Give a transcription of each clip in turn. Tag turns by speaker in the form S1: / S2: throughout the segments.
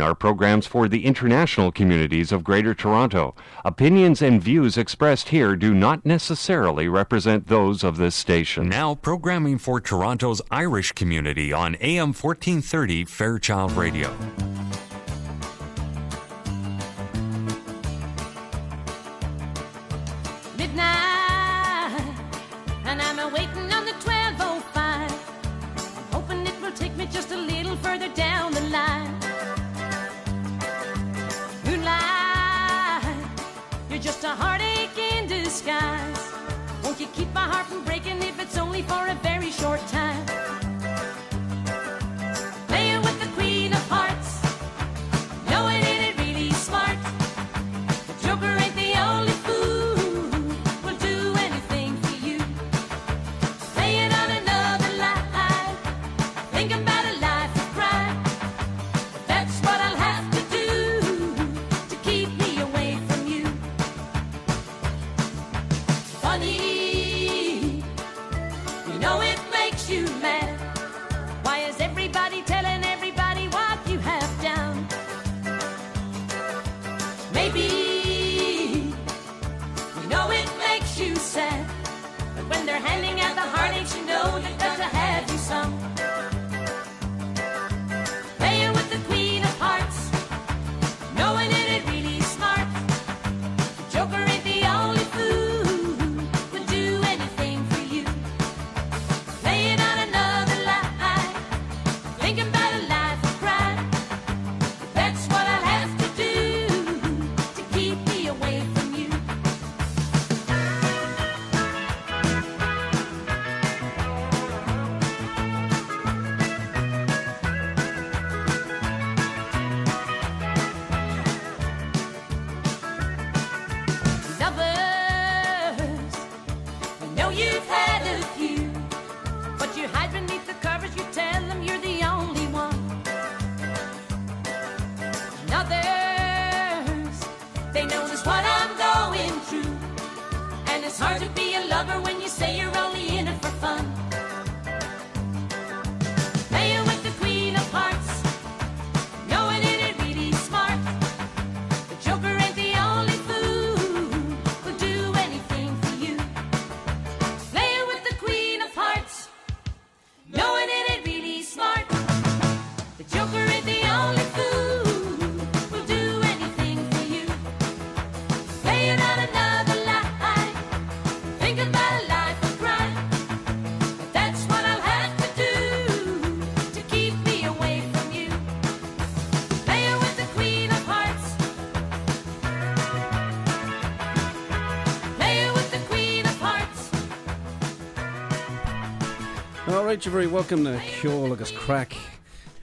S1: are programs for the international communities of Greater Toronto. Opinions and views expressed here do not necessarily represent those of this station.
S2: Now, programming for Toronto's Irish community on AM 1430 Fairchild Radio.
S3: Short time?
S4: Right, you're very welcome to Ceol agus Craic.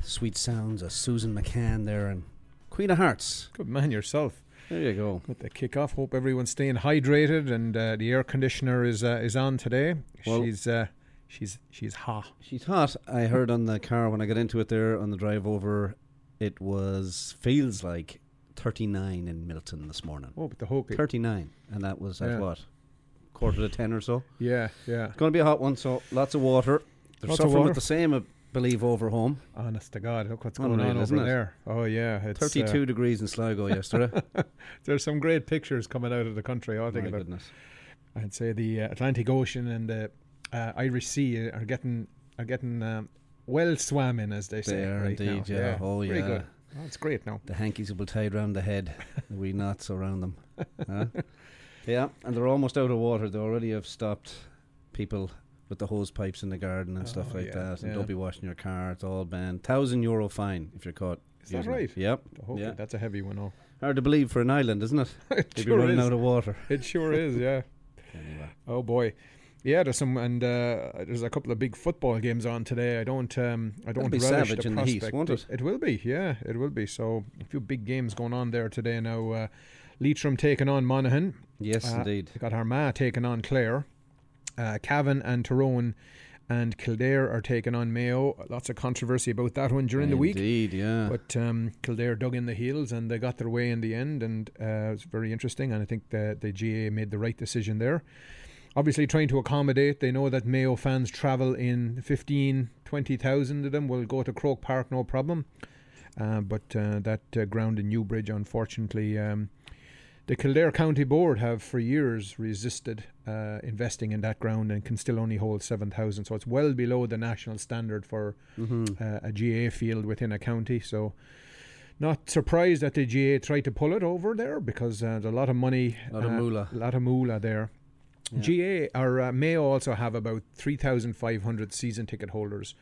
S4: Sweet sounds of Susan McCann there and Queen of Hearts.
S5: Good man yourself.
S4: There you go.
S5: With the kick-off, hope everyone's staying hydrated and uh, the air conditioner is uh, is on today.
S4: Well-
S5: she's uh, she's she's hot.
S4: She's hot. I heard on the car when I got into it there on the drive over, it was feels like 39 in Milton this morning.
S5: Oh, but the hokey.
S4: 39, and that was at
S5: Yeah.
S4: what quarter to 10 or so.
S5: Yeah, yeah.
S4: It's going to be a hot one, so lots of water. They're
S5: Lots
S4: suffering with the same, I believe, over home.
S5: Honest to God, look what's
S4: Unreal,
S5: going on over there. Oh yeah, it's uh,
S4: 32 degrees in Sligo yesterday.
S5: there's some great pictures coming out of the country
S4: I
S5: think.
S4: My goodness.
S5: I'd say the uh, Atlantic Ocean and the uh, Irish Sea are getting are getting um, well swam in, as they say.
S4: They are
S5: right now.
S4: indeed, yeah. Oh,
S5: Very
S4: yeah.
S5: good. Oh, it's great now.
S4: The hankies will be tied round the head, the wee knots around them. Huh? Yeah, and they're almost out of water. They already have stopped people with the hose pipes in the garden and stuff
S5: Oh,
S4: like
S5: yeah,
S4: that. And
S5: yeah.
S4: don't be washing your car. It's all banned. Thousand euro fine if you're caught.
S5: Is that
S4: using it.
S5: right?
S4: Yep. Yeah.
S5: That's a heavy one. Oh,
S4: Hard to believe for an island, isn't it?
S5: it
S4: They'd
S5: sure
S4: be running
S5: is.
S4: out of water.
S5: It sure is. Yeah.
S4: Anyway.
S5: Oh boy. Yeah, there's some, and uh, there's a couple of big football games on today. I don't, um, I don't
S4: be
S5: relish
S4: savage
S5: the
S4: in the heat,
S5: prospect.
S4: won't it?
S5: It will be, yeah, it will be. So a few big games going on there today. Now, uh, Leitrim taking on Monaghan.
S4: Yes,
S5: Uh,
S4: indeed.
S5: Got Armagh taking on Clare. Uh, Cavan and Tyrone and Kildare are taking on Mayo. Lots of controversy about that one during the week.
S4: Indeed, yeah.
S5: But um, Kildare dug in the heels and they got their way in the end, and uh, it was very interesting. And I think the the GAA made the right decision there. Obviously, trying to accommodate. They know that Mayo fans travel in 15, 20,000 of them will go to Croke Park, no problem. Uh, but uh, that uh, ground in Newbridge, unfortunately, um, the Kildare County Board have for years resisted uh, investing in that ground and can still only hold 7,000. So it's well below the national standard for
S4: Mm-hmm.
S5: uh, a GAA field within a county. So not surprised that the GAA tried to pull it over there because uh, there's a lot of money,
S4: A lot of
S5: uh,
S4: moolah.
S5: a lot of moolah there.
S4: Yeah.
S5: GAA or uh, Mayo also have about 3,500 season ticket holders,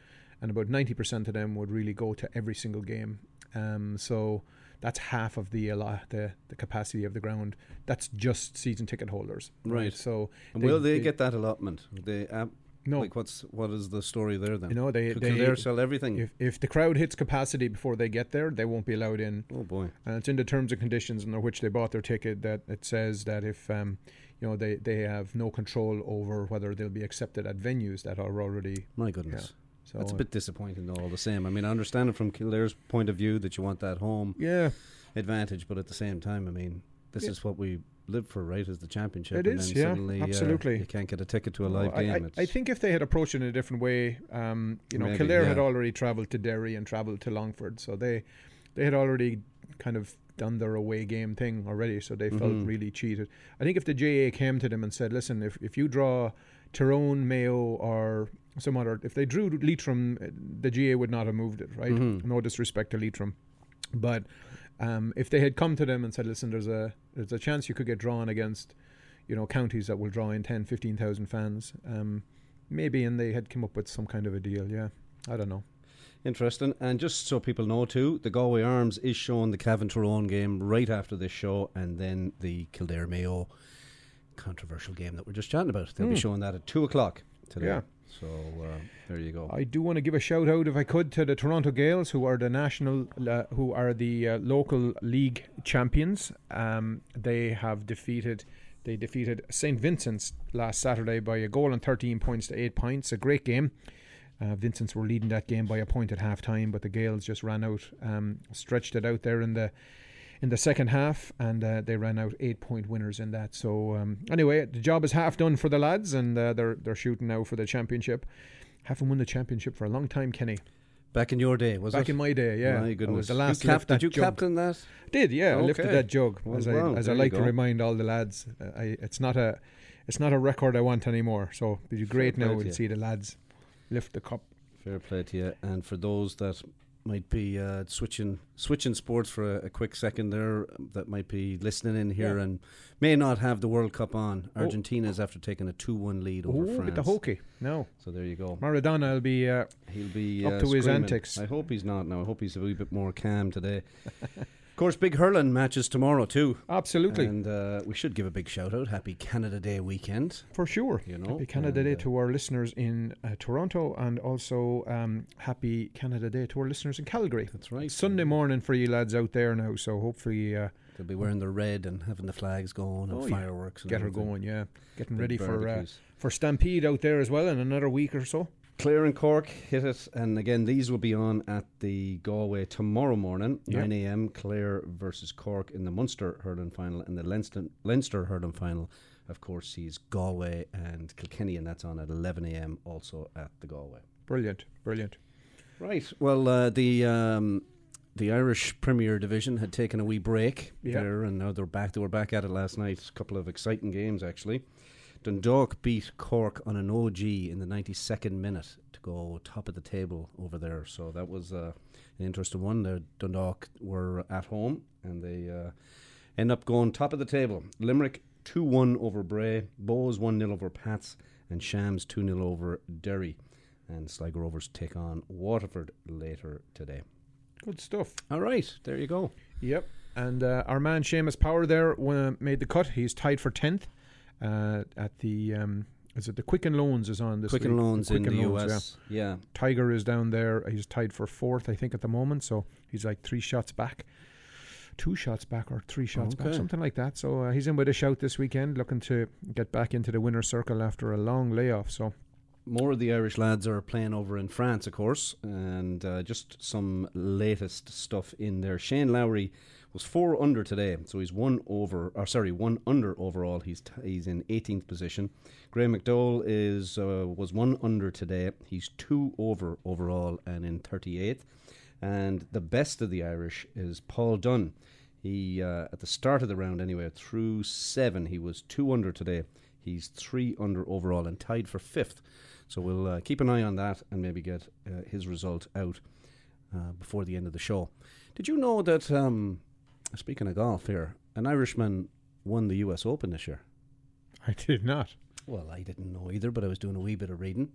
S5: and about 90% of them would really go to every single game. Um, so that's half of the, the the capacity of the ground. That's just season ticket holders,
S4: Right.
S5: So
S4: And will they, get that allotment? They uh,
S5: no?
S4: like what's what is the story there then?
S5: you know they, they
S4: Kildare sell everything?
S5: if if the crowd hits capacity before they get there, they won't be allowed in.
S4: oh boy.
S5: And it's in the terms and conditions under which they bought their ticket that it says that if um, you know they, they have no control over whether they'll be accepted at venues that are already
S4: My goodness.
S5: So
S4: That's a bit disappointing though all the same. I mean I understand it from Kildare's point of view that you want that home
S5: yeah
S4: advantage, but at the same time, I mean, this
S5: Yeah.
S4: is what we live for, right? Is the championship.
S5: It
S4: and
S5: is,
S4: then
S5: yeah,
S4: suddenly, uh,
S5: absolutely.
S4: you can't get a ticket to a live game.
S5: I, I think if they had approached it in a different way, um, you know,
S4: Maybe,
S5: Kildare had already travelled to Derry and travelled to Longford, so they they had already kind of done their away game thing already, so they felt
S4: Mhm.
S5: really cheated. I think if the GAA came to them and said, "Listen, if if you draw Tyrone, Mayo, or some other, if they drew Leitrim, the GAA would not have moved it, right?
S4: Mhm.
S5: No disrespect to Leitrim, but um, if they had come to them and said, "Listen, there's a there's a chance you could get drawn against." You know, counties that will draw in 10, 15,000 fans. Um, maybe, and they had come up with some kind of a deal. Yeah, I don't know.
S4: Interesting. And just so people know too, the Galway Arms is showing the Cavan Tyrone game right after this show, and then the Kildare Mayo controversial game that we're just chatting about. They'll be
S5: Hmm.
S4: showing that at two o'clock today.
S5: Yeah.
S4: So uh, there you go.
S5: I do want to give a shout out, if I could, to the Toronto Gales, who are the national, uh, who are the uh, local league champions. Um, they have defeated, they defeated St Vincent's last Saturday by a goal and 13 points to eight points. A great game. Uh, Vincent's were leading that game by a point at half time, but the Gales just ran out, um, stretched it out there in the in the second half, and uh, they ran out eight point winners in that. So um, anyway, the job is half done for the lads, and uh, they're they're shooting now for the championship. Haven't won the championship for a long time, Kenny.
S4: Back in your day, was it?
S5: Back
S4: it?
S5: in my day, yeah.
S4: My goodness.
S5: the last
S4: you cap- did you
S5: jug.
S4: captain that?
S5: Did yeah, I lifted that jug
S4: Well,
S5: as
S4: well,
S5: I as I like to remind all the lads. Uh, I, it's not a it's not a record I want anymore. So it'd be great
S4: play
S5: now
S4: to
S5: see the lads lift the cup.
S4: Fair play to you. And for those that might be uh, switching switching sports for a, a quick second there, that might be listening in here
S5: Yeah.
S4: and may not have the World Cup on.
S5: Oh.
S4: Argentina's after taking a two-one lead over
S5: Oh,
S4: France.
S5: with the hokey. No,
S4: So there you go.
S5: Maradona will be. Uh,
S4: He'll be
S5: Up
S4: uh,
S5: to his antics.
S4: I hope he's not now. I hope he's a wee bit more calm today. of course, big hurling matches tomorrow too.
S5: absolutely
S4: And uh, we should give a big shout out. Happy Canada Day weekend.
S5: for sure.
S4: You know,
S5: Happy Canada
S4: and,
S5: Day
S4: uh,
S5: to our listeners in uh, Toronto, and also um, Happy Canada Day to our listeners in Calgary.
S4: That's right.
S5: Sunday morning for you lads out there now, so hopefully uh,
S4: They'll be wearing the red and having the flags going and
S5: Oh, yeah.
S4: fireworks. And
S5: get her going. Yeah, getting
S4: Big
S5: ready for uh, for Stampede out there as well in another week or so.
S4: Clare and Cork hit it, and again these will be on at the Galway tomorrow morning,
S5: Yeah.
S4: nine a.m. Clare versus Cork in the Munster hurling final, and the Leinster, Leinster hurling final, of course, sees Galway and Kilkenny, and that's on at eleven a.m. also at the Galway.
S5: Brilliant, brilliant.
S4: Right. Well, uh, the um, the Irish Premier Division had taken a wee break
S5: Yeah.
S4: there, and now they're back. They were back at it last night. A couple of exciting games actually. Dundalk beat Cork on an OG in the 92nd minute go top of the table over there. So that was uh, an interesting one. The Dundalk were at home and they uh, end up going top of the table. Limerick 2 1 over Bray, Bohs 1 0 over Pats, and Shams 2 0 over Derry. And Sligo Rovers take on Waterford later today.
S5: Good stuff.
S4: All right, there you go.
S5: Yep. And uh, our man Seamus Power there uh, made the cut. He's tied for tenth uh, at the. Um, is it the Quicken Loans is on this
S4: Quicken
S5: week?
S4: Loans in the
S5: Quicken Loans, yeah.
S4: US. Yeah.
S5: Tiger is down there. He's tied for fourth, I think, at the moment. So he's like three shots back, two shots back, or three shots back, something like that. So uh, he's in with a shout this weekend, looking to get back into the winner's circle after a long layoff. So
S4: More of the Irish lads are playing over in France, of course, and uh, just some latest stuff in there. Shane Lowry was four under today, so he's one over, or sorry, one under overall. He's t- he's in 18th position. Graham McDowell is uh, was one under today. He's two over overall and in 38th. And the best of the Irish is Paul Dunne. He uh, at the start of the round anyway, through seven, he was two under today. He's three under overall and tied for fifth. So we'll uh, keep an eye on that and maybe get uh, his result out uh, before the end of the show. Did you know that? Um, speaking of golf, here, an Irishman won the U.S. Open this year.
S5: I did not.
S4: Well, I didn't know either, but I was doing a wee bit of reading,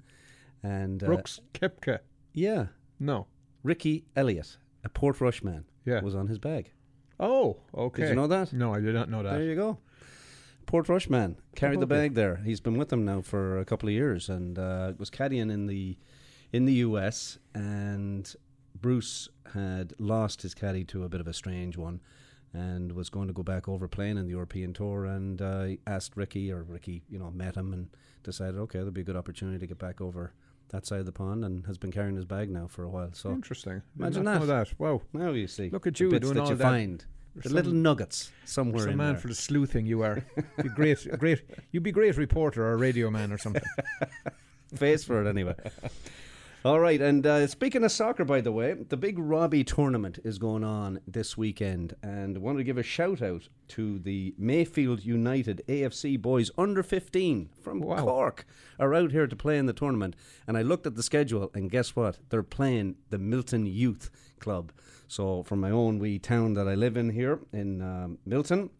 S4: and uh,
S5: Brooks Koepka.
S4: yeah,
S5: No.
S4: Ricky Elliott, a Portrush man,
S5: Yeah.
S4: was on his bag.
S5: Oh, okay.
S4: Did you know that?
S5: No, I did not know that.
S4: There you go. Portrush man carried the bag there. He's been with them now for a couple of years, and uh, was caddying in the in the U.S. And Bruce had lost his caddy to a bit of a strange one, and was going to go back over playing in the European Tour. And uh, asked Ricky, or Ricky, you know, met him and decided, okay, there'll be a good opportunity to get back over that side of the pond, and has been carrying his bag now for a while. So
S5: Interesting.
S4: Imagine that.
S5: that. Wow.
S4: now you see.
S5: Look at you doing
S4: that
S5: all
S4: you
S5: that.
S4: find. The little nuggets somewhere
S5: Some man
S4: there.
S5: for the sleuthing you are. you great, great. You'd be great reporter or radio man or something.
S4: face for it anyway. All right, and uh, speaking of soccer, by the way, the big Robbie tournament is going on this weekend, and I wanted to give a shout out to the Mayfield United AFC boys under 15 from
S5: Wow.
S4: Cork are out here to play in the tournament. And I looked at the schedule, and guess what? They're playing the Milton Youth Club. So from my own wee town that I live in here in um, Milton.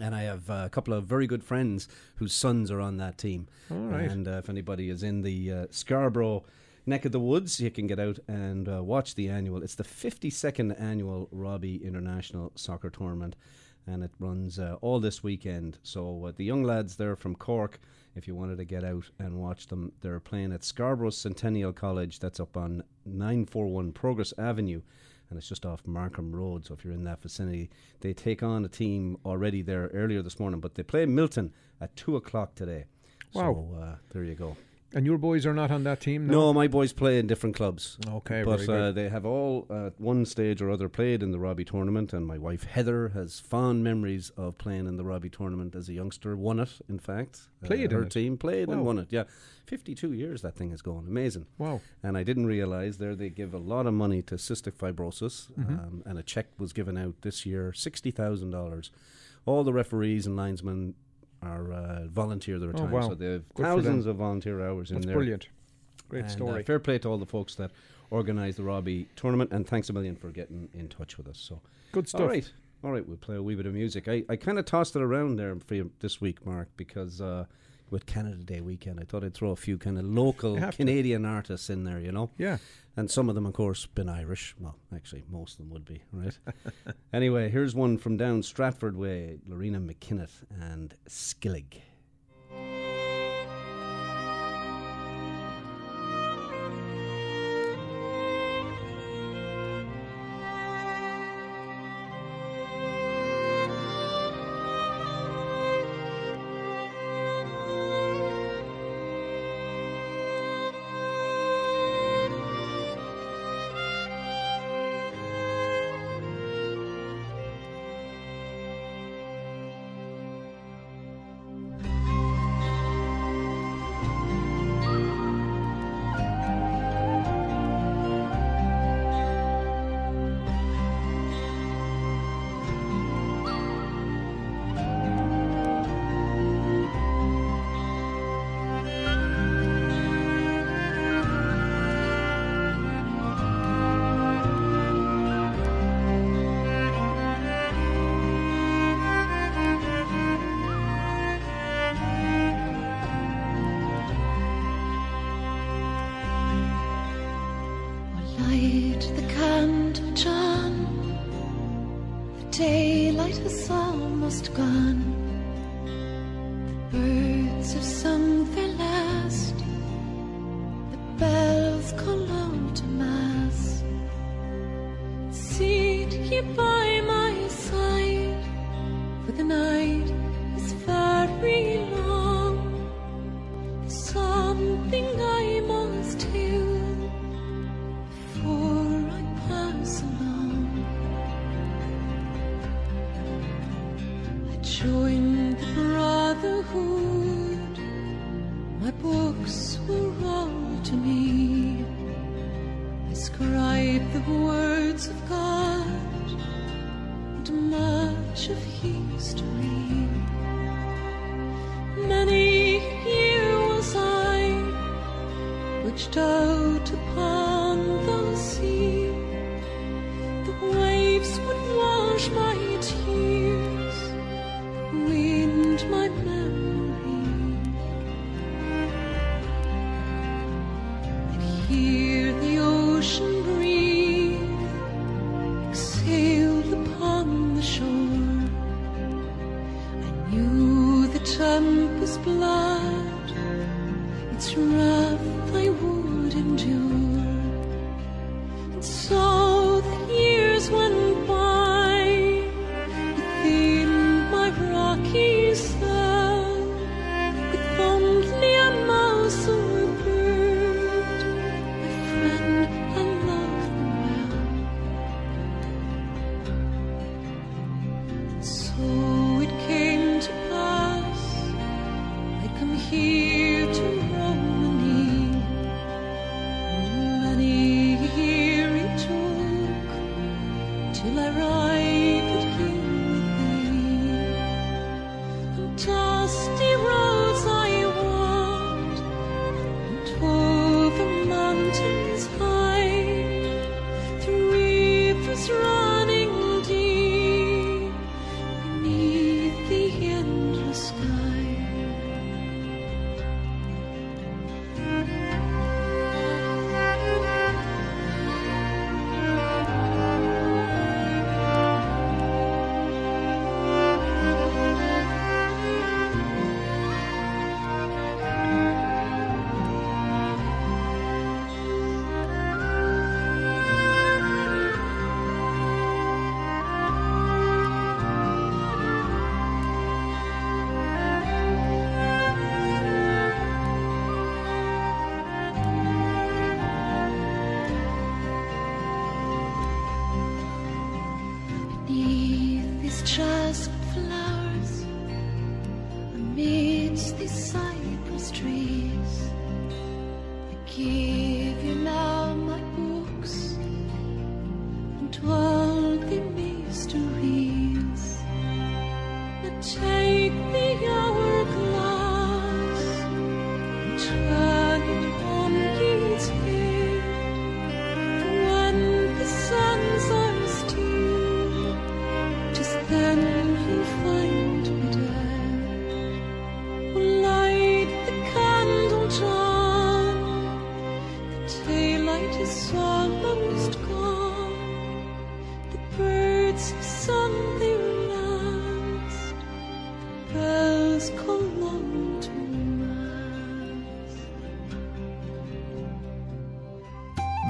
S4: And I have uh, a couple of very good friends whose sons are on that team.
S5: All right.
S4: And uh, if anybody is in the uh, Scarborough neck of the woods, you can get out and uh, watch the annual. It's the 52nd annual Robbie International Soccer Tournament, and it runs uh, all this weekend. So uh, the young lads there from Cork, if you wanted to get out and watch them, they're playing at Scarborough Centennial College. That's up on 941 Progress Avenue. And it's just off Markham Road, so if you're in that vicinity, they take on a team already there earlier this morning, but they play Milton at two o'clock today.
S5: Wow.
S4: So uh, there you go.
S5: And your boys are not on that team?
S4: No, my boys play in different clubs.
S5: Okay,
S4: but uh, they have all at one stage or other played in the Robbie tournament, and my wife Heather has fond memories of playing in the Robbie tournament as a youngster. Won it, in fact. Uh,
S5: Played in
S4: her
S5: it?
S4: team played and won it. Yeah, fifty-two years that thing has gone. Amazing.
S5: Wow.
S4: And I didn't realize there they give a lot of money to cystic fibrosis,
S5: Mm-hmm.
S4: um, and a check was given out this year, sixty thousand dollars. All the referees and linesmen are uh, volunteer their
S5: Oh,
S4: time,
S5: wow.
S4: so they have
S5: Good
S4: thousands of volunteer hours in there.
S5: brilliant. Great
S4: And, uh,
S5: story.
S4: fair play to all the folks that organised the Robbie tournament, and thanks a million for getting in touch with us. So,
S5: Good stuff.
S4: all right, all right, we'll play a wee bit of music. I, I kind of tossed it around there for you this week, Mark, because uh, with Canada Day weekend, I thought I'd throw a few kind of local
S5: have to.
S4: Canadian artists in there, you know.
S5: Yeah.
S4: And some of them, of course, been Irish. Well, actually, most of them would be, right? anyway, here's one from down Stratford Way, Loreena McKennitt and
S3: Skellig.
S6: Read the words of God and much of history. Many a year was I watched out upon the sea. The waves would wash my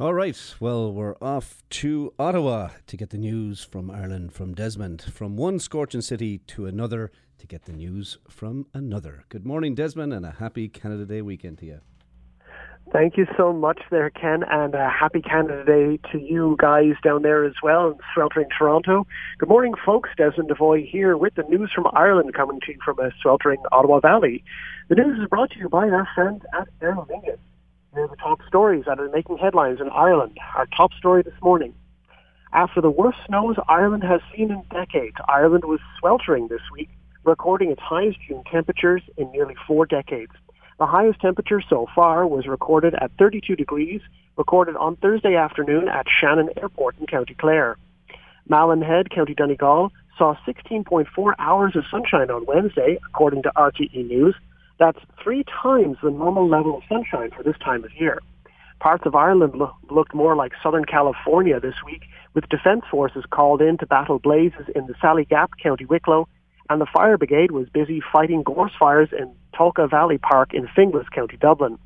S4: All right, well, we're off to Ottawa to get the news from Ireland from Desmond. From one scorching city to another to get the news from another. Good morning, Desmond, and a happy Canada Day weekend to you.
S7: Thank you so much there, Ken, and a happy Canada Day to you guys down there as well in sweltering Toronto. Good morning, folks. Desmond Devoy here with the news from Ireland coming to you from a sweltering Ottawa Valley. The news is brought to you by our friends at Aer Lingus. Are the top stories that are making headlines in Ireland. Our top story this morning. After the worst snows Ireland has seen in decades, Ireland was sweltering this week, recording its highest June temperatures in nearly four decades. The highest temperature so far was recorded at 32 degrees, recorded on Thursday afternoon at Shannon Airport in County Clare. Malin Head, County Donegal, saw 16.4 hours of sunshine on Wednesday, according to RTE News. That's three times the normal level of sunshine for this time of year. Parts of Ireland lo- looked more like Southern California this week, with defence forces called in to battle blazes in the Sally Gap, County Wicklow, and the fire brigade was busy fighting gorse fires in Tolka Valley Park in Finglas, County Dublin.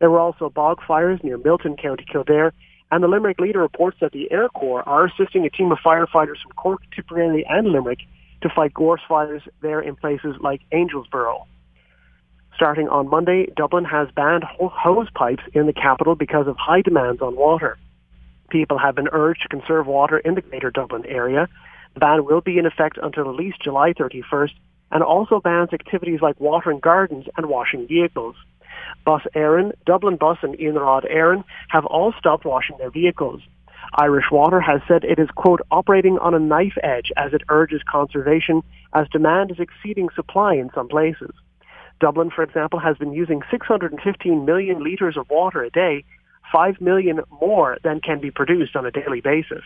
S7: There were also bog fires near Milton, County Kildare, and the Limerick Leader reports that the Air Corps are assisting a team of firefighters from Cork, Tipperary, and Limerick to fight gorse fires there in places like Anglesborough. Starting on Monday, Dublin has banned ho- hose pipes in the capital because of high demands on water. People have been urged to conserve water in the Greater Dublin area. The ban will be in effect until at least July 31st and also bans activities like watering gardens and washing vehicles. Bus Éireann, Dublin Bus and Iarnród Éireann have all stopped washing their vehicles. Irish Water has said it is, quote, operating on a knife edge as it urges conservation as demand is exceeding supply in some places. Dublin, for example, has been using 615 million litres of water a day, 5 million more than can be produced on a daily basis.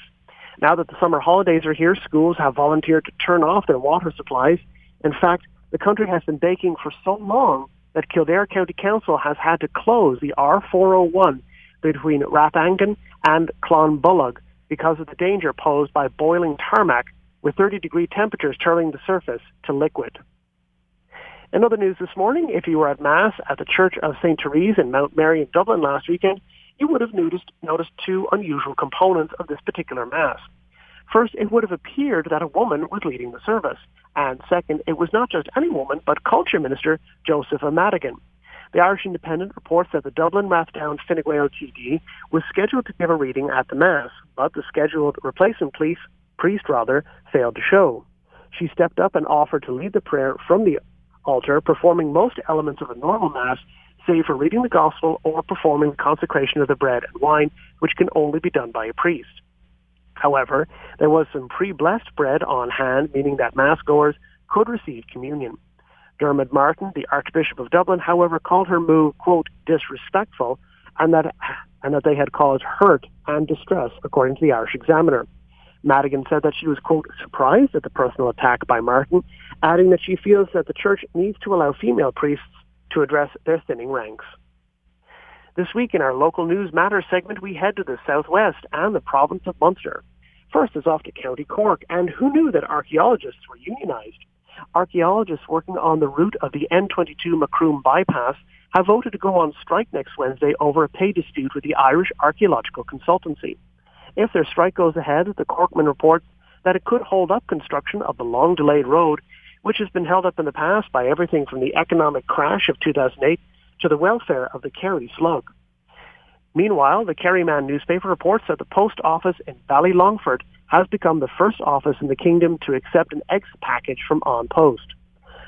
S7: Now that the summer holidays are here, schools have volunteered to turn off their water supplies. In fact, the country has been baking for so long that Kildare County Council has had to close the R401 between Rathangan and Clonbullogue because of the danger posed by boiling tarmac with 30 degree temperatures turning the surface to liquid. In other news this morning, if you were at Mass at the Church of St. Therese in Mount Merrion in Dublin last weekend, you would have noticed, noticed two unusual components of this particular Mass. First, it would have appeared that a woman was leading the service. And second, it was not just any woman, but Culture Minister Josepha Madigan. The Irish Independent reports that the Dublin Rathdown Fine Gael TD was scheduled to give a reading at the Mass, but the scheduled replacement priest, priest rather, failed to show. She stepped up and offered to lead the prayer from the altar, performing most elements of a normal Mass, save for reading the Gospel or performing the consecration of the bread and wine, which can only be done by a priest. However, there was some pre-blessed bread on hand, meaning that Mass goers could receive communion. Dermot Martin, the Archbishop of Dublin, however, called her move, quote, disrespectful, and that, and that they had caused hurt and distress, according to the Irish Examiner. Madigan said that she was, quote, surprised at the personal attack by Martin, adding that she feels that the Church needs to allow female priests to address their thinning ranks. This week in our local news matters segment, we head to the southwest and the province of Munster. First is off to County Cork, and who knew that archaeologists were unionized? Archaeologists working on the route of the N22 Macroom bypass have voted to go on strike next Wednesday over a pay dispute with the Irish Archaeological Consultancy. If their strike goes ahead, the Corkman reports that it could hold up construction of the long-delayed road, which has been held up in the past by everything from the economic crash of 2008 to the welfare of the Kerry slug. Meanwhile, the Kerryman newspaper reports that the post office in Ballylongford has become the first office in the kingdom to accept an exit package from An Post.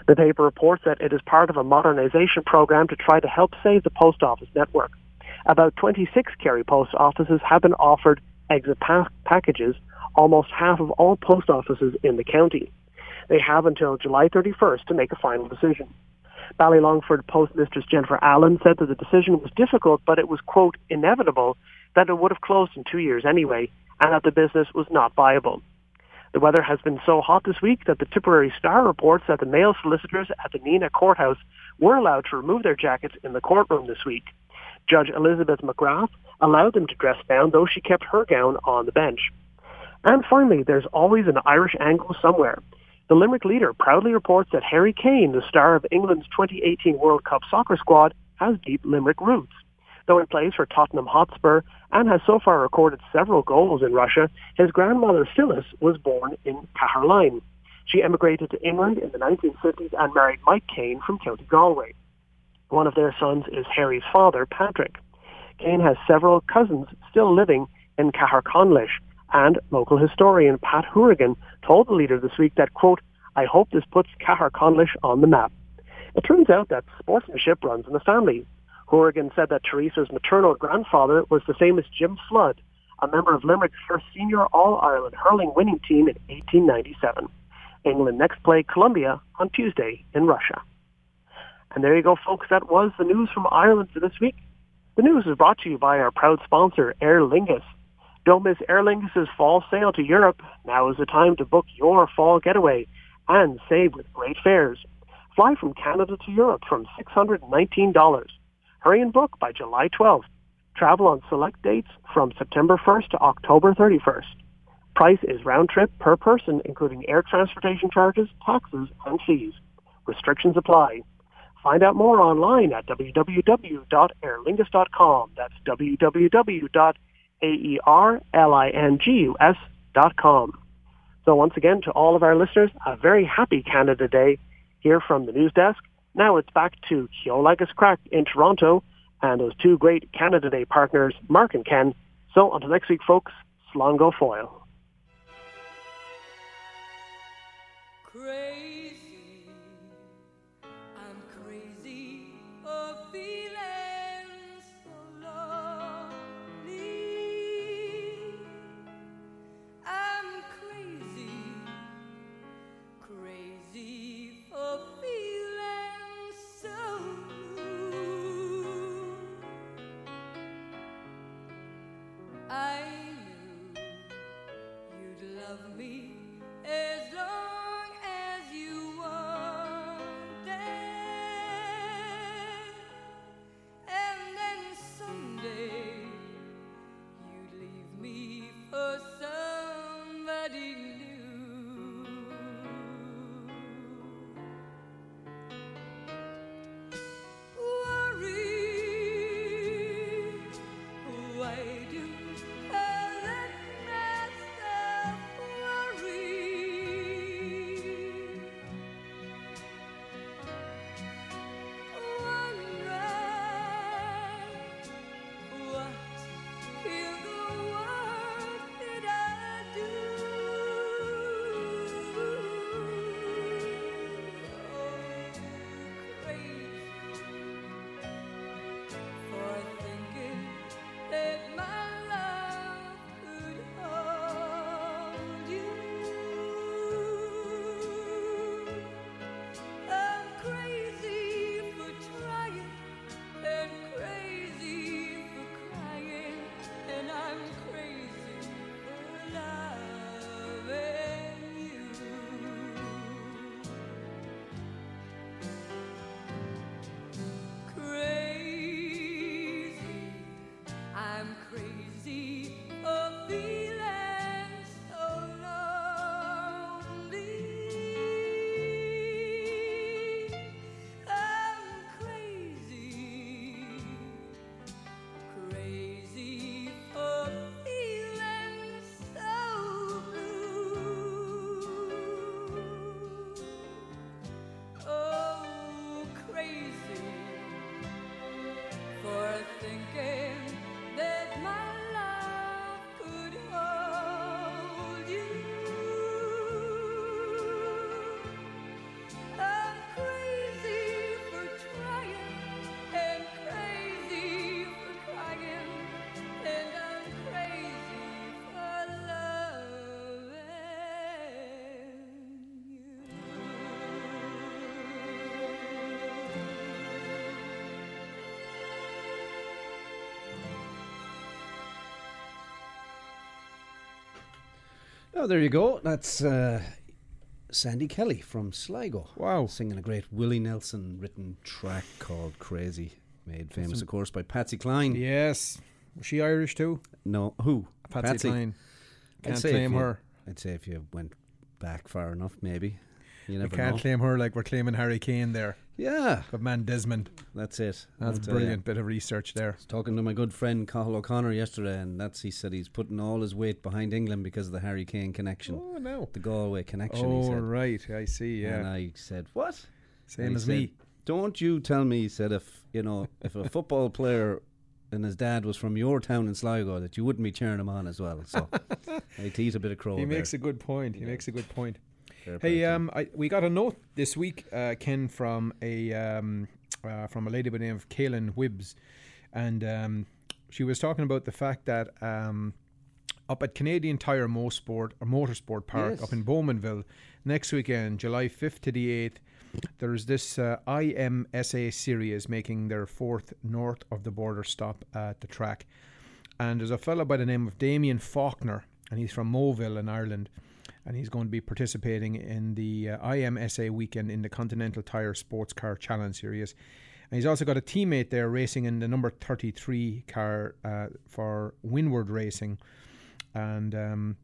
S7: The paper reports that it is part of a modernization program to try to help save the post office network. About 26 Kerry post offices have been offered exit pa- packages, almost half of all post offices in the county. They have until July 31st to make a final decision. Ballylongford postmistress Jennifer Allen said that the decision was difficult, but it was, quote, inevitable that it would have closed in two years anyway, and that the business was not viable. The weather has been so hot this week that the Tipperary Star reports that the male solicitors at the Nenagh Courthouse were allowed to remove their jackets in the courtroom this week. Judge Elizabeth McGrath allowed them to dress down, though she kept her gown on the bench. And finally, there's always an Irish angle somewhere. The Limerick leader proudly reports that Harry Kane, the star of England's 2018 World Cup soccer squad, has deep Limerick roots. Though he plays for Tottenham Hotspur and has so far recorded several goals in Russia, his grandmother Phyllis was born in Caherline. She emigrated to England in the 1950s and married Mike Kane from County Galway. One of their sons is Harry's father, Patrick. Kane has several cousins still living in Caherconlish, and local historian Pat Hourigan told the leader this week that, quote, I hope this puts Caherconlish on the map. It turns out that sportsmanship runs in the family. Hourigan said that Teresa's maternal grandfather was the famous Jim Flood, a member of Limerick's first senior All-Ireland hurling winning team in 1897. England next play Colombia on Tuesday in Russia. And there you go, folks. That was the news from Ireland for this week. The news is brought to you by our proud sponsor, Aer Lingus. Don't miss Aer Lingus' fall sale to Europe. Now is the time to book your fall getaway and save with great fares. Fly from Canada to Europe from $619. Hurry and book by July 12th. Travel on select dates from September 1st to October 31st. Price is round trip per person, including air transportation charges, taxes, and fees. Restrictions apply. Find out more online at www.aerlingus.com. That's www.aerlingus.com. So once again, to all of our listeners, a very happy Canada Day here from the news desk. Now it's back to Ceol agus Craic in Toronto and those two great Canada Day partners, Mark and Ken. So until next week, folks, Slán
S6: go fóill. Crazy, Oh,
S4: there you go. That's uh, Sandy Kelly from Sligo.
S5: Wow.
S4: Singing a great Willie Nelson written track called Crazy, made famous, of course, by Patsy Cline.
S5: Yes. Was she Irish too?
S4: No, who?
S5: Patsy, Cline.
S4: I'd
S5: Can't
S4: say
S5: claim
S4: you-
S5: her.
S4: I'd say if you went back far enough, maybe. You
S5: can't
S4: know.
S5: claim her like we're claiming Harry Kane there.
S4: Yeah,
S5: Good man Desmond.
S4: that's it.
S5: That's
S4: ya.
S5: brilliant bit of research there.
S4: talking to my good friend Cahill O'Connor yesterday, and that's he said he's putting all his weight behind England because of the Harry Kane connection,
S5: Oh no.
S4: the Galway connection. he
S5: Oh right, I see. Yeah.
S4: And I said, "What?"
S5: same as
S4: said,
S5: me.
S4: Don't you tell me, he said, if you know, if a football player and his dad was from your town in Sligo, that you wouldn't be cheering him on as well. So I tease a bit of crow.
S5: He
S4: there.
S5: makes a good point. He makes a good point. Hey, um, I, we got a note this week, uh, Ken, from a um, uh, from a lady by the name of Kaylin Wibbs, and um, she was talking about the fact that um, up at Canadian Tire Motorsport or Motorsport Park
S4: Yes.
S5: up in Bowmanville next weekend, July fifth to the eighth. There's this uh, IMSA series making their fourth north of the border stop at the track, and there's a fellow by the name of Damien Faulkner, and he's from Moville in Ireland and he's going to be participating in the uh, IMSA weekend in the Continental Tire Sports Car Challenge Series. And he's also got a teammate there racing in the number 33 car uh, for Windward Racing. And um,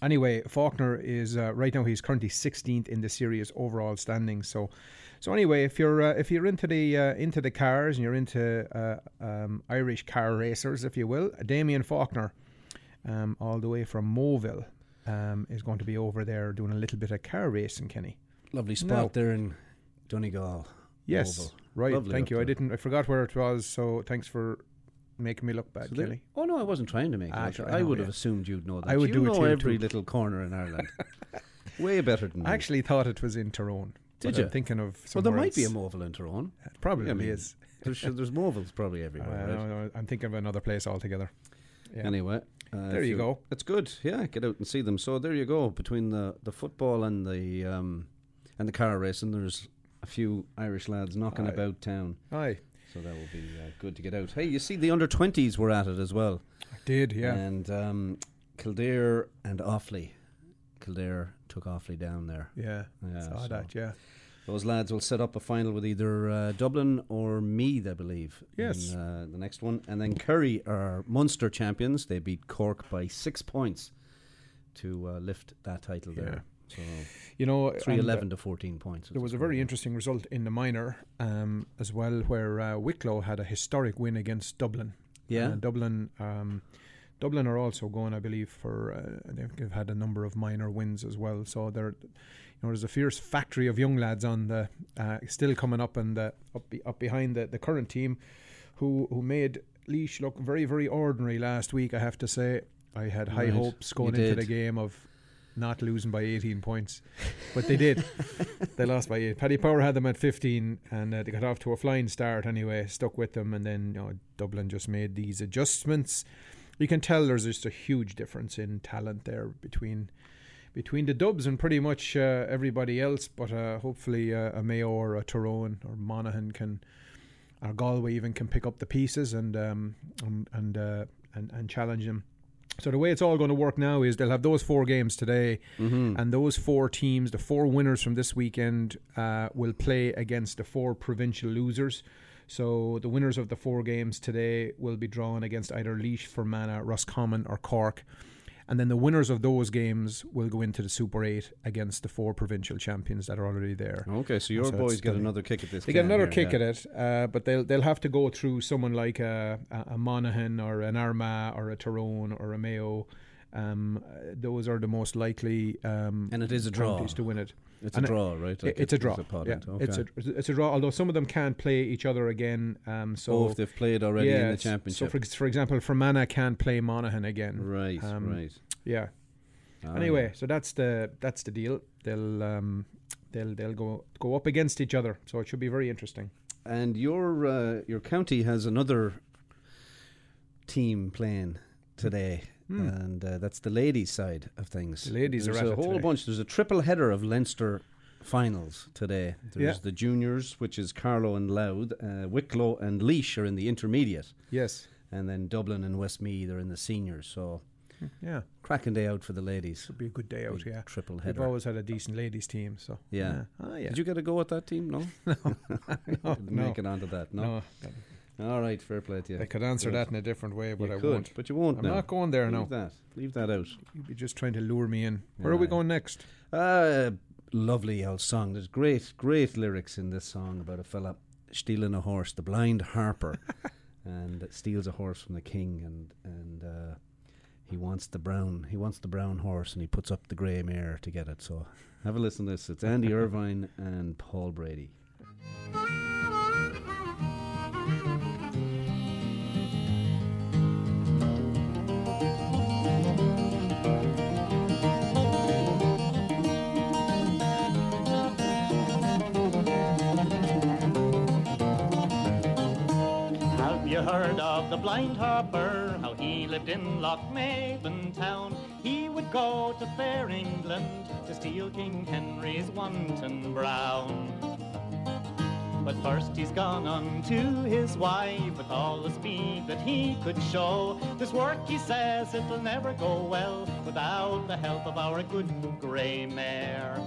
S5: anyway, Faulkner is uh, right now he's currently 16th in the series overall standings. So, so anyway, if you're uh, if you're into the uh, into the cars and you're into uh, um, Irish car racers, if you will, Damien Faulkner, um, all the way from Moville, um, is going to be over there doing a little bit of car racing, Kenny.
S4: Lovely spot there in Donegal.
S5: Yes,
S4: Oval.
S5: right.
S4: Lovely
S5: Thank you. I didn't. I forgot where it was. So thanks for making me look bad,
S4: So there- oh no, I wasn't trying to make
S5: Ah,
S4: it.
S5: sure,
S4: up.
S5: I
S4: I,
S5: know,
S4: would
S5: yeah.
S4: have assumed you'd know that.
S5: I would
S4: you
S5: do
S4: know every
S5: too.
S4: little corner in Ireland. Way better than me.
S5: I actually thought it was in Tyrone.
S4: Did you?
S5: I'm thinking of.
S4: well, there might be a
S5: else.
S4: Moville in Tyrone.
S5: It probably
S4: I mean,
S5: is.
S4: There's, there's Movilles probably
S5: Uh,
S4: everywhere.
S5: no, no, I'm thinking of another place altogether. Yeah.
S4: Anyway, uh,
S5: There you go.
S4: It's good. Yeah, get out and see them. So there you go. Between the, the football and the um, and the car racing, there's a few Irish lads knocking
S5: Aye.
S4: about town.
S5: Aye,
S4: So that will be uh, good to get out. Hey, you see the under twenties were at it as well.
S5: I did. Yeah.
S4: And um, Kildare and Offaly. Kildare took Offaly down there.
S5: yeah.
S4: Yeah,
S5: Saw
S4: so
S5: that. Yeah.
S4: Those lads will set up a final with either uh, Dublin or Meath, I believe.
S5: Yes.
S4: In, uh, the next one. And then Kerry are Munster champions. They beat Cork by six points to uh, lift that title there. So
S5: You know,
S4: 3
S5: and, uh,
S4: 11 to 14 points.
S5: There was a very interesting result in the minor um, as well, where uh, Wicklow had a historic win against Dublin.
S4: Yeah.
S5: Uh, Dublin. Um, Dublin are also going, I believe, for uh, they've had a number of minor wins as well. So they're, you know, there's a fierce factory of young lads on the uh, still coming up and uh, up be, up behind the, the current team, who who made Laois look very very ordinary last week. I have to say, I had high
S4: Right.
S5: hopes going
S4: You
S5: into
S4: did.
S5: the game of not losing by 18 points, but they did. they lost by eight. Paddy Power had them at 15, and uh, they got off to a flying start anyway. Stuck with them, and then you know, Dublin just made these adjustments. You can tell there's just a huge difference in talent there between between the Dubs and pretty much uh, everybody else. But uh, hopefully, uh, a Mayo or a Tyrone or Monaghan can, or Galway even can pick up the pieces and um, and and, uh, and and challenge them. So the way it's all going to work now is they'll have those four games today, and those four teams, the four winners from this weekend, uh, will play against the four provincial losers. So the winners of the four games today will be drawn against either Laois, Fermanagh, Roscommon, or Cork. And then the winners of those games will go into the Super 8 against the four provincial champions that are already there.
S4: Okay, so your
S5: So
S4: boys get another kick at this.
S5: They get another
S4: here,
S5: kick
S4: yeah.
S5: at it, uh, but they'll they'll have to go through someone like a, a, Monaghan or an Armagh or a Tyrone or a Mayo. Um, those are the most likely um,
S4: And it is a draw.
S5: to win it.
S4: It's
S5: And
S4: a draw, right? Like
S5: it's a draw.
S4: It's a
S5: yeah,
S4: okay.
S5: it's a it's a draw. Although some of them can't play each other again. Um, so
S4: oh, if they've played already
S5: yeah,
S4: in the championship.
S5: So for for example, Fermanagh can't play Monaghan again.
S4: right,
S5: um,
S4: right.
S5: Yeah.
S4: Ah,
S5: Anyway, so that's the that's the deal. They'll um, they'll they'll go go up against each other. So it should be very interesting.
S4: And your uh, your county has another team playing today, and uh, that's the ladies' side of things.
S5: Hmm. The ladies are
S4: There's a whole
S5: today.
S4: bunch. There's a triple header of Leinster finals today. There's
S5: Yeah.
S4: the juniors, which is Carlow and Louth, uh, Wicklow and Laois are in the intermediate,
S5: Yes.
S4: and then Dublin and Westmeath are in the seniors. So
S5: Yeah.
S4: cracking day out for the ladies.
S5: It'll be a good day out. Yeah.
S4: triple header.
S5: We've always had a decent ladies team. So
S4: Yeah.
S5: Ah, yeah.
S4: Did you get a go at that team? No,
S5: no,
S4: Didn't
S5: no.
S4: make it onto that. No.
S5: no.
S4: All right, fair play to you.
S5: I could answer that in a different way, but
S4: you
S5: I
S4: could,
S5: won't.
S4: but you won't.
S5: I'm
S4: now.
S5: not going there
S4: Leave
S5: now.
S4: that. Leave that out.
S5: You'd be just trying to lure me in. Where are we going next?
S4: Uh, lovely old song. There's great, great lyrics in this song about a fella stealing a horse, the blind harper, and steals a horse from the king, and and uh, he wants the brown. He wants the brown horse, and he puts up the grey mare to get it. So have a listen to this. It's Andy Irvine and Paul Brady.
S8: Heard of the blind harper? How he lived in Lochmaben town? He would go to fair England to steal King Henry's wanton brown. But first he's gone unto his wife with all the speed that he could show. This work, he says, it'll never go well without the help of our good grey mare.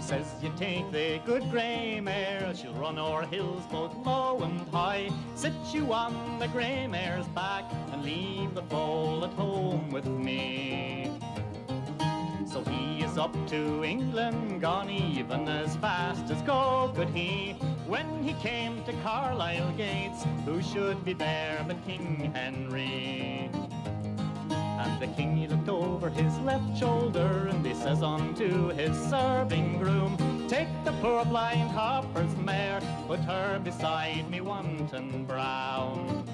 S8: She says you take the good grey mare, she'll run o'er hills both low and high. Sit you on the grey mare's back and leave the foal at home with me. So he is up to England, gone even as fast as go could he. When he came to Carlisle gates, who should be there but King Henry? And the king he looked over his left shoulder and he says unto his serving groom, Take the poor blind harper's mare, put her beside me wanton brown.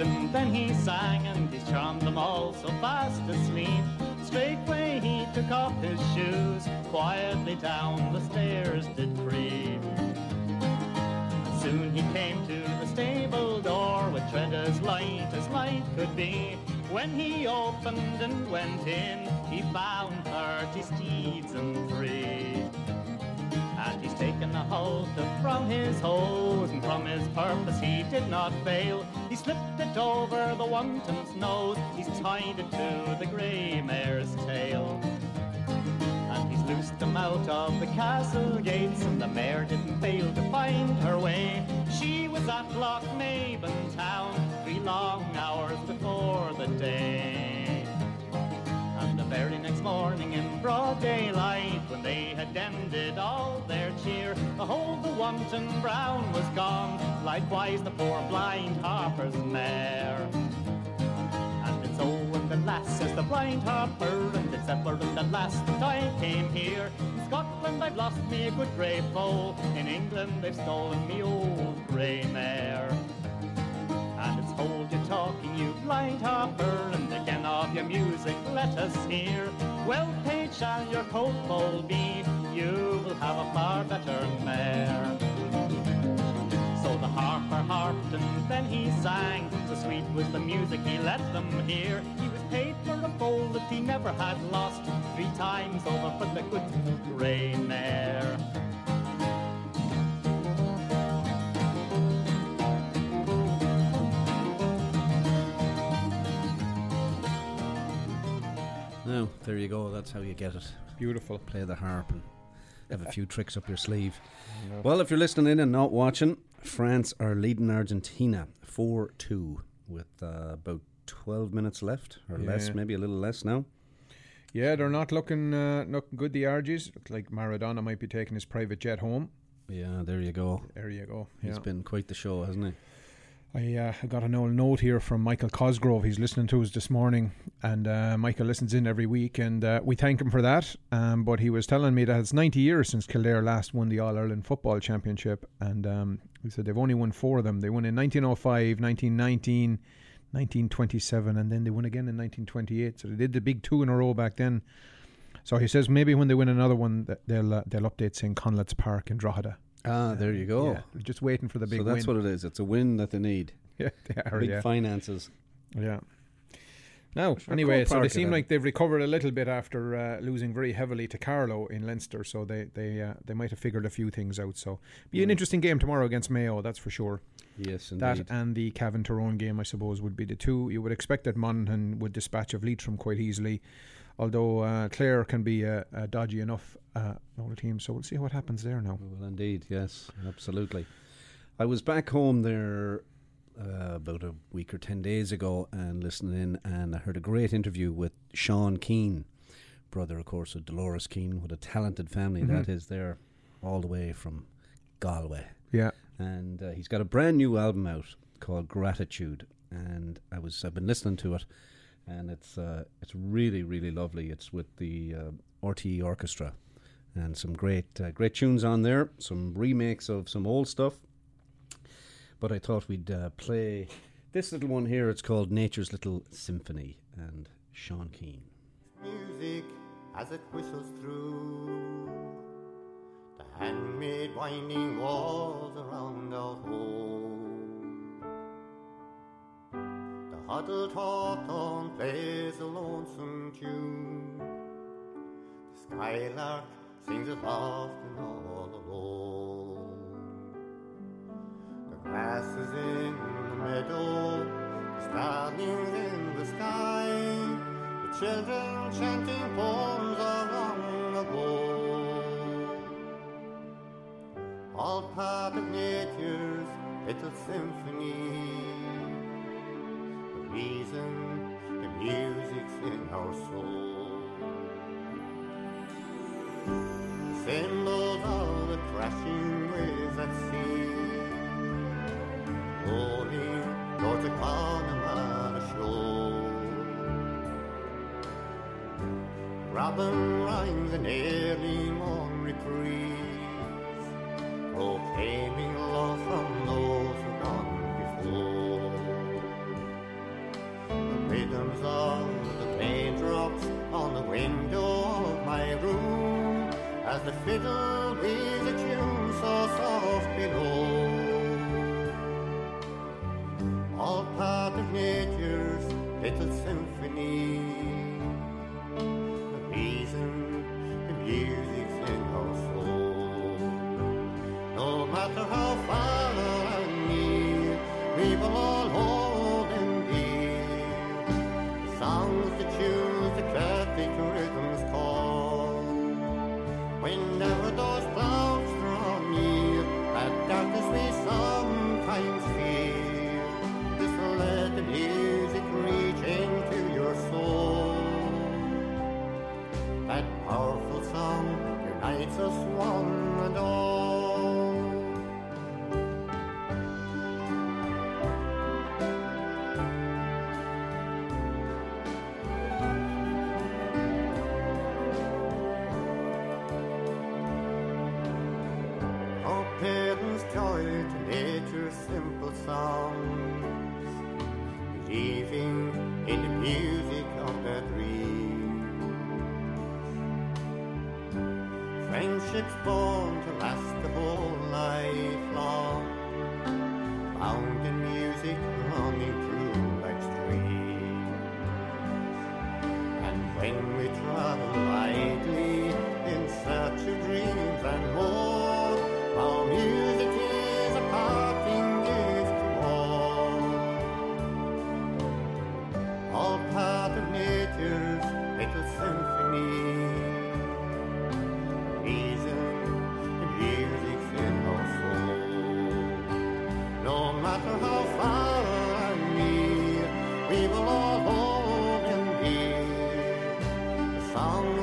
S8: And then he sang and he charmed them all so fast asleep. Straightway he took off his shoes, quietly down the stairs did creep. Soon he came to the stable door with tread as light as light could be. When he opened and went in, he found thirty steeds and three. From his hose, and from his purpose he did not fail. He slipped it over the wanton's nose, he's tied it to the grey mare's tail. And he's loosed them out of the castle gates, and the mare didn't fail to find her way. She was at Lochmaben town three long hours before the day. Very next morning in broad daylight, when they had ended all their cheer, behold, the wanton brown was gone, likewise the poor blind harper's mare. And it's oh, and the lass says the blind harper, and it's ever and the last that I came here. In Scotland I've lost me a good grey foal, in England they've stolen me old grey mare. And it's hold you talking, you blind harper, and again of your music let us hear. Well paid shall your coat foal be, you will have a far better mare. So the harper harped and then he sang, so sweet was the music he let them hear. He was paid for a bowl that he never had lost, three times over for the good grey mare.
S4: There you go. That's how you get it.
S5: Beautiful.
S4: Play the harp and have a few tricks up your sleeve. Well, if you're listening in and not watching, France are leading Argentina 4 2 with uh, about 12 minutes left, or less, maybe a little less now.
S5: Yeah, they're not looking uh, looking good. The Argies look like Maradona might be taking his private jet home.
S4: Yeah, there you go.
S5: There you go.
S4: He's
S5: Yeah.
S4: been quite the show, hasn't he?
S5: I uh, got an old note here from Michael Cosgrove. He's listening to us this morning, and uh, Michael listens in every week, and uh, we thank him for that. Um, but he was telling me that it's 90 years since Kildare last won the All Ireland Football Championship, and um, he said they've only won four of them. They won in 1905, 1919, 1927, and then they won again in 1928. So they did the big two in a row back then. So he says maybe when they win another one, they'll uh, they'll update St Park in Drogheda.
S4: Ah, there you go.
S5: Yeah, they're just waiting for the big
S4: so that's
S5: win.
S4: what it is. It's a win that they need.
S5: yeah, they are,
S4: Big
S5: yeah.
S4: finances.
S5: Yeah. Now, anyway, so they
S4: it
S5: seem
S4: then.
S5: like they've recovered a little bit after uh, losing very heavily to Carlow in Leinster. So they they uh, they might have figured a few things out. So be an interesting game tomorrow against Mayo, that's for sure.
S4: Yes,
S5: That and the Cavan Tyrone game, I suppose, would be the two. You would expect that Monaghan would dispatch of Leitrim quite easily, although uh, Clare can be a, a dodgy enough uh, old team. So we'll see what happens there now.
S4: Well, indeed, yes, absolutely. I was back home there uh, about a week or 10 days ago and listening in, and I heard a great interview with Sean Keane, brother, of course, of Dolores Keane. What a talented family that is there, all the way from Galway.
S5: Yeah.
S4: And uh, he's got a brand new album out called Gratitude, and I was I've been listening to it, and it's uh, it's really really lovely. It's with the uh, RTE Orchestra, and some great uh, great tunes on there. Some remakes of some old stuff. But I thought we'd uh, play this little one here. It's called Nature's Little Symphony, and Sean Keane.
S9: music as it whistles through the hand made winding walls around our home. The huddled hawthorn plays a lonesome tune. The skylark sings it often all alone. The grass is in the meadow, the starlings in the sky, the children chanting poems of long ago. All part of nature's little symphony. Reason the music's in our soul. Symbols of the crashing waves at sea. Rolling towards the Connemara shore. Robin rhymes an early morn reprise proclaiming as the fiddle plays a tune so soft below. All part of nature's little symphony.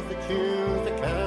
S9: The tunes, the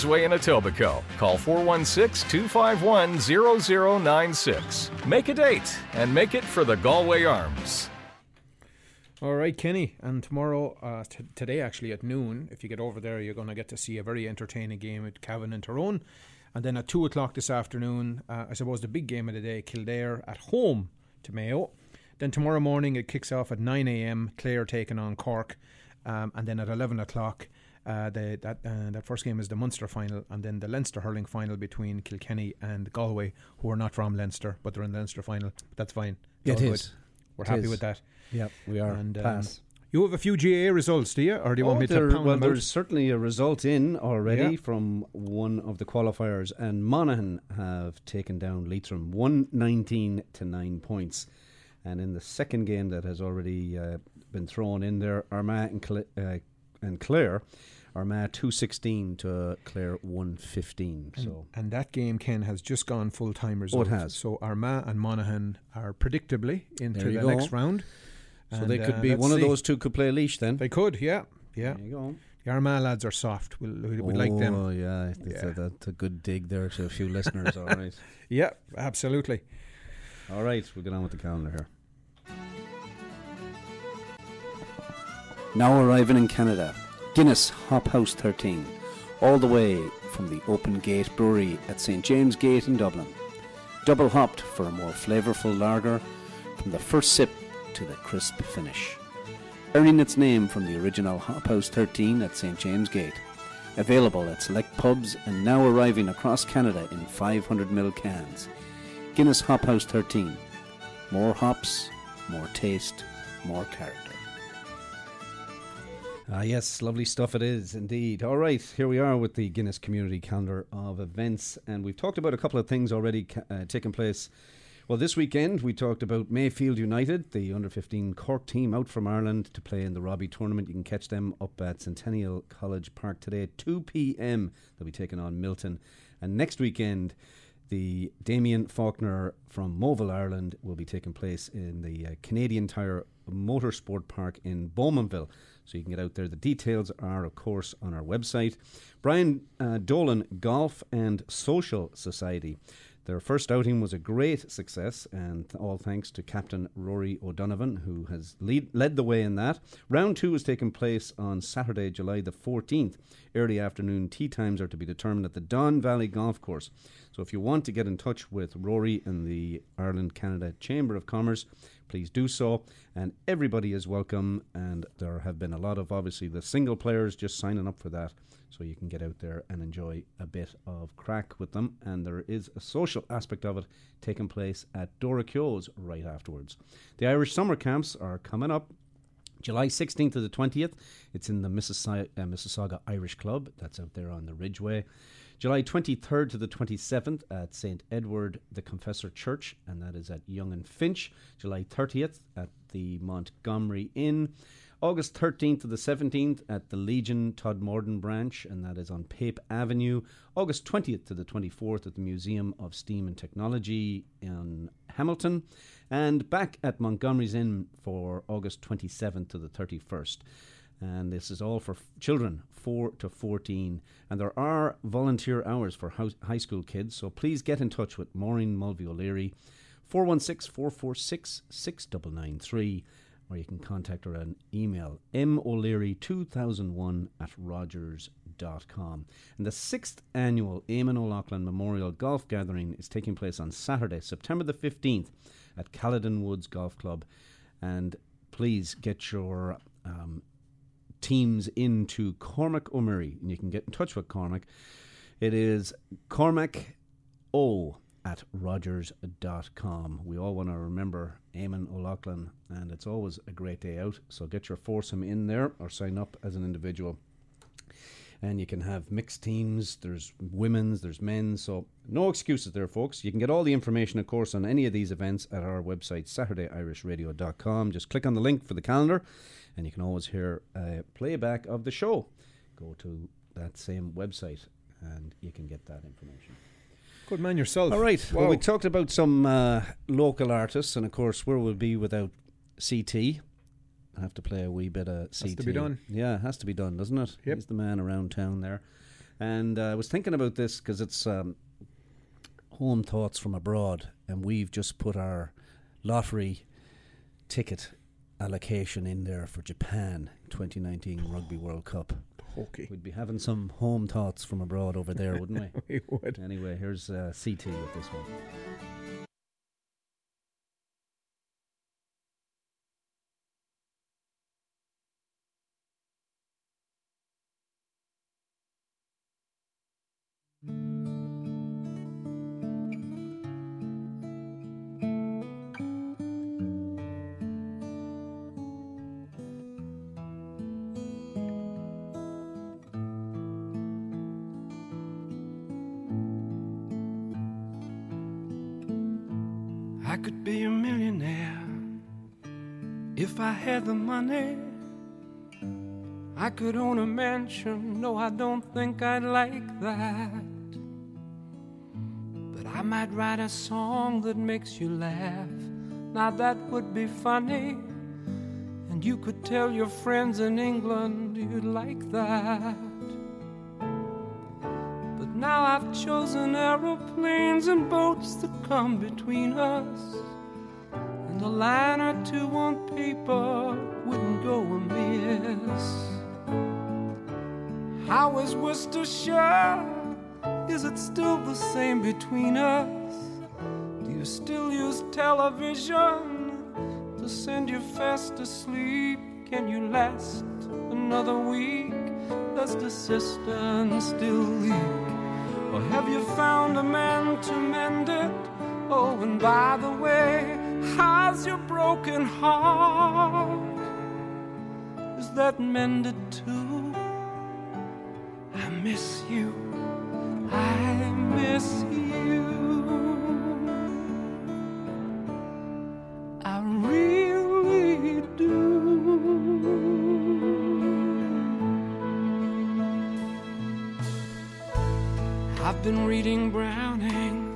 S10: Queensway in Etobicoke. Call 416-251-0096. Make a date and make it for the Galway Arms.
S5: All right, Kenny. And tomorrow, uh, t- today actually at noon, if you get over there, you're going to get to see a very entertaining game at Cavan and Tyrone. And then at 2 o'clock this afternoon, uh, I suppose the big game of the day, Kildare at home to Mayo. Then tomorrow morning, it kicks off at 9 a.m., Clare taking on Cork. Um, and then at 11 o'clock, uh, the, that uh, that first game is the Munster final, and then the Leinster hurling final between Kilkenny and Galway, who are not from Leinster, but they're in the Leinster final. But that's fine. It's
S4: Yeah, it
S5: good. We're
S4: It
S5: happy
S4: is.
S5: with that.
S4: Yep, we are.
S5: And, um,
S4: Pass.
S5: You have a few GAA results, do you? Or do you want
S4: Oh,
S5: me to pound
S4: well,
S5: them out?
S4: there's certainly a result in already
S5: Yeah.
S4: from one of the qualifiers, and Monaghan have taken down Leitrim 119 to 9 points. And in the second game that has already uh, been thrown in there, Armagh and, Cla- uh, and Clare, Armagh 216 to Clare 115.
S5: And,
S4: So
S5: and that game, Ken, has just gone full time
S4: Oh,
S5: results.
S4: it has.
S5: So Armagh and Monaghan are predictably into the
S4: go.
S5: next round.
S4: So
S5: And,
S4: they could
S5: uh,
S4: be one of those two could play Laois then.
S5: They could, yeah, yeah.
S4: There you go.
S5: The Armagh lads are soft. We'll, we'd, we'd like them.
S4: Oh yeah, that's,
S5: Yeah.
S4: A, that's a good dig there to a few listeners. All right,
S5: Yeah, absolutely.
S4: all right, we'll get on with the calendar here.
S11: Now arriving in Canada, Guinness Hop House 13, all the way from the Open Gate Brewery at St James Gate in Dublin. Double hopped for a more flavourful lager from the first sip to the crisp finish. Earning its name from the original Hop House 13 at St James Gate. Available at select pubs and now arriving across Canada in 500ml cans. Guinness Hop House 13. More hops, more taste, more character.
S4: Ah, yes, lovely stuff it is indeed. All right, here we are with the Guinness Community Calendar of events, and we've talked about a couple of things already ca- uh, taking place. Well, this weekend we talked about Mayfield United, the under 15 Cork team out from Ireland to play in the Robbie tournament. You can catch them up at Centennial College Park today at 2 p.m. They'll be taking on Milton. And next weekend, the Damien Faulkner from Moville, Ireland, will be taking place in the uh, Canadian Tire Motorsport Park in Bowmanville. So you can get out there. The details are, of course, on our website. Brian uh, Dolan Golf and Social Society. Their first outing was a great success, and all thanks to Captain Rory O'Donovan, who has lead, led the way in that. Round two is taking place on Saturday, July the 14th. Early afternoon tea times are to be determined at the Don Valley Golf Course. So if you want to get in touch with Rory and the Ireland Canada Chamber of Commerce, please do so. And everybody is welcome. And there have been a lot of, obviously, the single players just signing up for that. So you can get out there and enjoy a bit of crack with them. And there is a social aspect of it taking place at Dora Keogh's right afterwards. The Irish summer camps are coming up. July 16th to the 20th, it's in the Mississauga, uh, Mississauga Irish Club. That's out there on the Ridgeway. July 23rd to the 27th at St. Edward the Confessor Church, and that is at Yonge and Finch. July 30th at the Montgomery Inn. August 13th to the 17th at the Legion Todmorden branch, and that is on Pape Avenue. August 20th to the 24th at the Museum of Steam and Technology in Hamilton. And back at Montgomery's Inn for August 27th to the 31st. And this is all for f- children 4 to 14. And there are volunteer hours for house- high school kids, so please get in touch with Maureen Mulvey O'Leary, 416 446 6993 or you can contact her on email moleary2001 at rogers.com. And the sixth annual Eamon O'Loughlin Memorial Golf Gathering is taking place on Saturday, September the 15th at Caledon Woods Golf Club. And please get your um, teams into Cormac O'Murray, and you can get in touch with Cormac. It is Cormac O at rogers.com. We all want to remember Eamon O'Loughlin, and it's always a great day out. So get your foursome in there or sign up as an individual. and you can have mixed teams. There's women's, there's men's, so no excuses there, folks. You can get all the information, of course, on any of these events at our website, SaturdayIrishRadio.com. Just click on the link for the calendar, and you can always hear a playback of the show. Go to that same website, and you can get that information.
S5: Good man yourself.
S4: All right. Well, we talked about some uh, local artists, and of course, where would be without CT? I have to play a wee bit of CT.
S5: Has to be done.
S4: Yeah, it has to be done, doesn't it?
S5: Yep.
S4: He's the man around town there. And uh, I was thinking about this because it's um, home thoughts from abroad, and we've just put our lottery ticket allocation in there for Japan 2019 Rugby World Cup.
S5: Okay.
S4: We'd be having some home thoughts from abroad over there, wouldn't we?
S5: We would.
S4: Anyway, here's uh, CT with this one.
S12: Could be a millionaire if I had the money. I could own a mansion. No, I don't think I'd like that. But I might write a song that makes you laugh. Now that would be funny. And you could tell your friends in England you'd like that. Now I've chosen aeroplanes and boats that come between us. And a line or two on paper wouldn't go amiss. How is Worcestershire? Is it still the same between us? Do you still use television to send you fast asleep? Can you last another week? Does the cistern still leak? Or have you found a man to mend it? Oh, and by the way, how's your broken heart? Is that mended too? I miss you. I miss you. I've been reading Browning,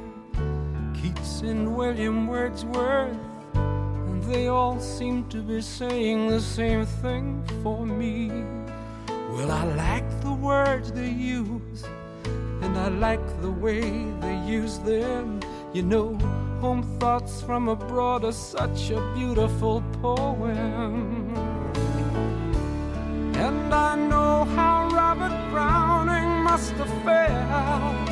S12: Keats, and William Wordsworth, and they all seem to be saying the same thing for me. Well, I like the words they use, and I like the way they use them. You know, home thoughts from abroad are such a beautiful poem. And I know how Robert Browning must have felt,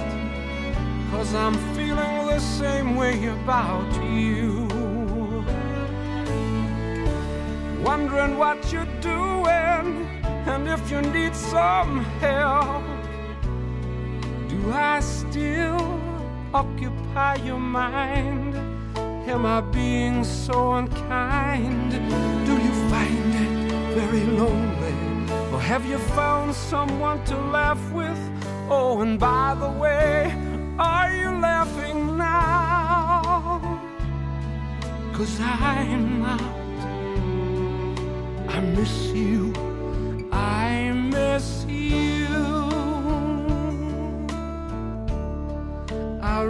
S12: cause I'm feeling the same way about you. Wondering what you're doing, and if you need some help. Do I still occupy your mind? Am I being so unkind? Do you find it very lonely? Or have you found someone to laugh with? Oh, and by the way, are you laughing now? Cause I'm not. I miss you. I miss you. I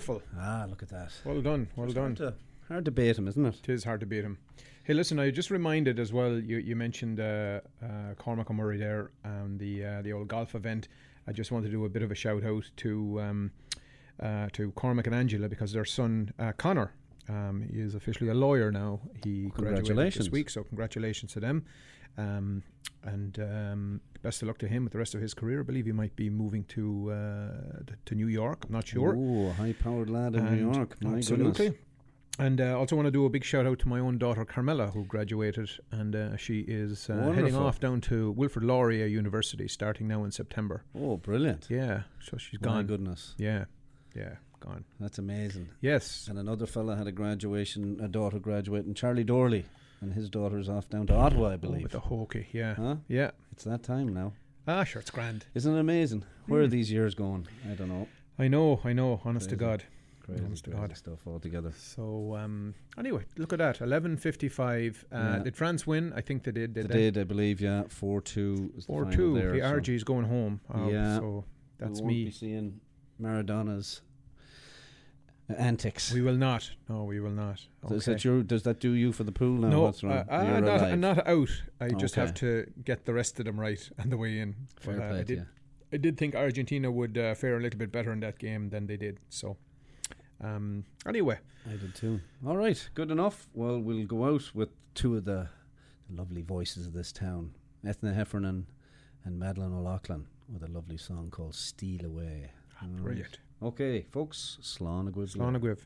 S5: Beautiful.
S4: Ah, look at that.
S5: Well done. Well
S4: It's
S5: done.
S4: hard to, hard to beat him, isn't it?
S5: It is hard to beat him.
S6: Hey, listen, I just reminded as well. You you mentioned uh, uh, Cormac O'Murray there and the uh, the old golf event. I just wanted to do a bit of a shout out to um, uh, to Cormac and Angela because their son uh, Connor. Um, he is officially a lawyer now. He graduated
S4: Congratulations.
S6: this week, so congratulations to them. Um, and um, best of luck to him with the rest of his career. I believe he might be moving to uh, to New York. I'm not sure.
S4: Oh, high powered lad in New York. My
S6: absolutely.
S4: goodness.
S6: And uh, also want to do a big shout out to my own daughter Carmela, who graduated, and uh, she is uh, heading off down to Wilfrid Laurier University, starting now in September.
S4: Oh, brilliant.
S6: Yeah, so she's
S4: My
S6: gone.
S4: goodness.
S6: Yeah, yeah, gone.
S4: That's amazing.
S6: Yes.
S4: And another fella had a graduation, a daughter graduating, Charlie Dorley, and his daughter's off down to Ottawa, I
S6: Oh,
S4: believe.
S6: with the hockey, yeah,
S4: Huh?
S6: yeah.
S4: It's that time now.
S6: Ah, sure, it's grand.
S4: Isn't it amazing? Where are
S6: Mm.
S4: these years going? I don't know.
S6: I know, I know. Honest to God,
S4: Crazy,
S6: honest to God.
S4: stuff altogether.
S6: So um, anyway, look at that. Eleven fifty-five. Uh,
S4: Yeah.
S6: Did France win? I think they did.
S4: They
S6: Did
S4: did, I believe, yeah. 4 2 is the
S6: Four
S4: final
S6: two.
S4: there,
S6: The
S4: so
S6: Argies going home. Uh,
S4: Yeah.
S6: So that's me.
S4: be seeing Maradona's antics.
S6: We will not. No, we will not.
S4: Does,
S6: Okay.
S4: that your, does that do you for the pool now?
S6: No,
S4: What's wrong?
S6: uh,
S4: You're
S6: not. I'm not out. I just have to get the rest of them right on the way in.
S4: Fair
S6: But, uh,
S4: play
S6: I did.
S4: you.
S6: I did think Argentina would uh, fare a little bit better in that game than they did. So, um, anyway,
S4: I did too. All right, good enough. Well, we'll go out with two of the, lovely voices of this town, Ethna Heffernan and Madeline O'Loughlin, with a lovely song called "Steal Away." All right. Okay, folks, Slán a Gwiz
S6: Slán a.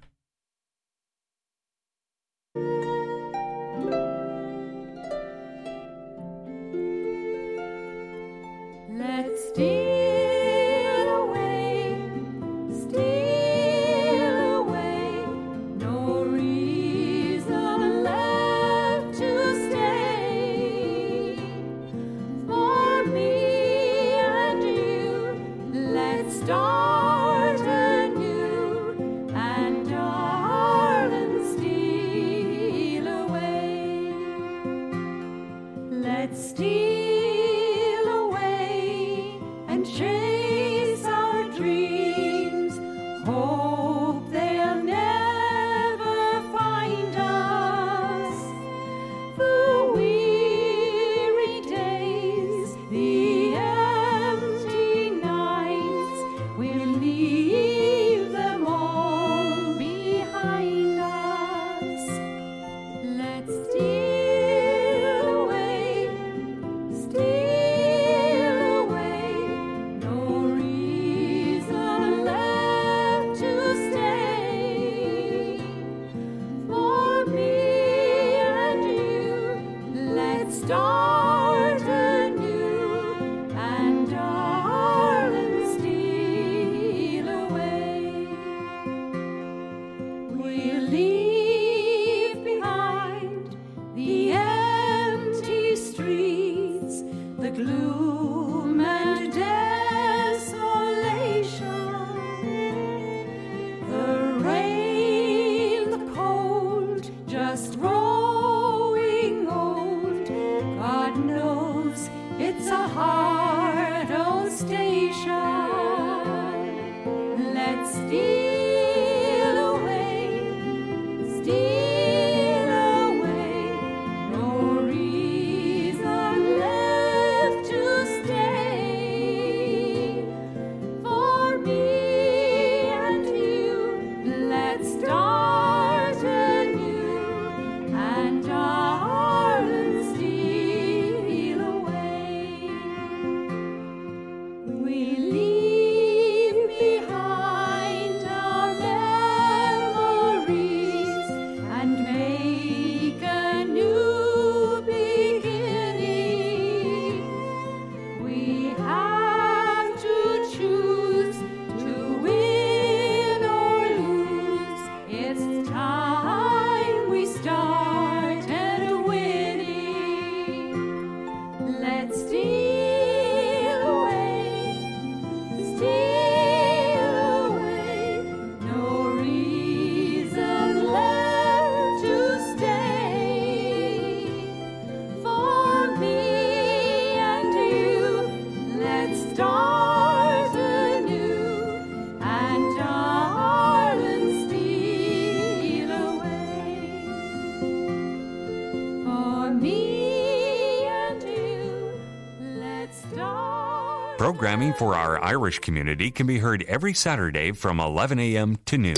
S2: Programming for our Irish community can be heard every Saturday from 11 a.m. to noon.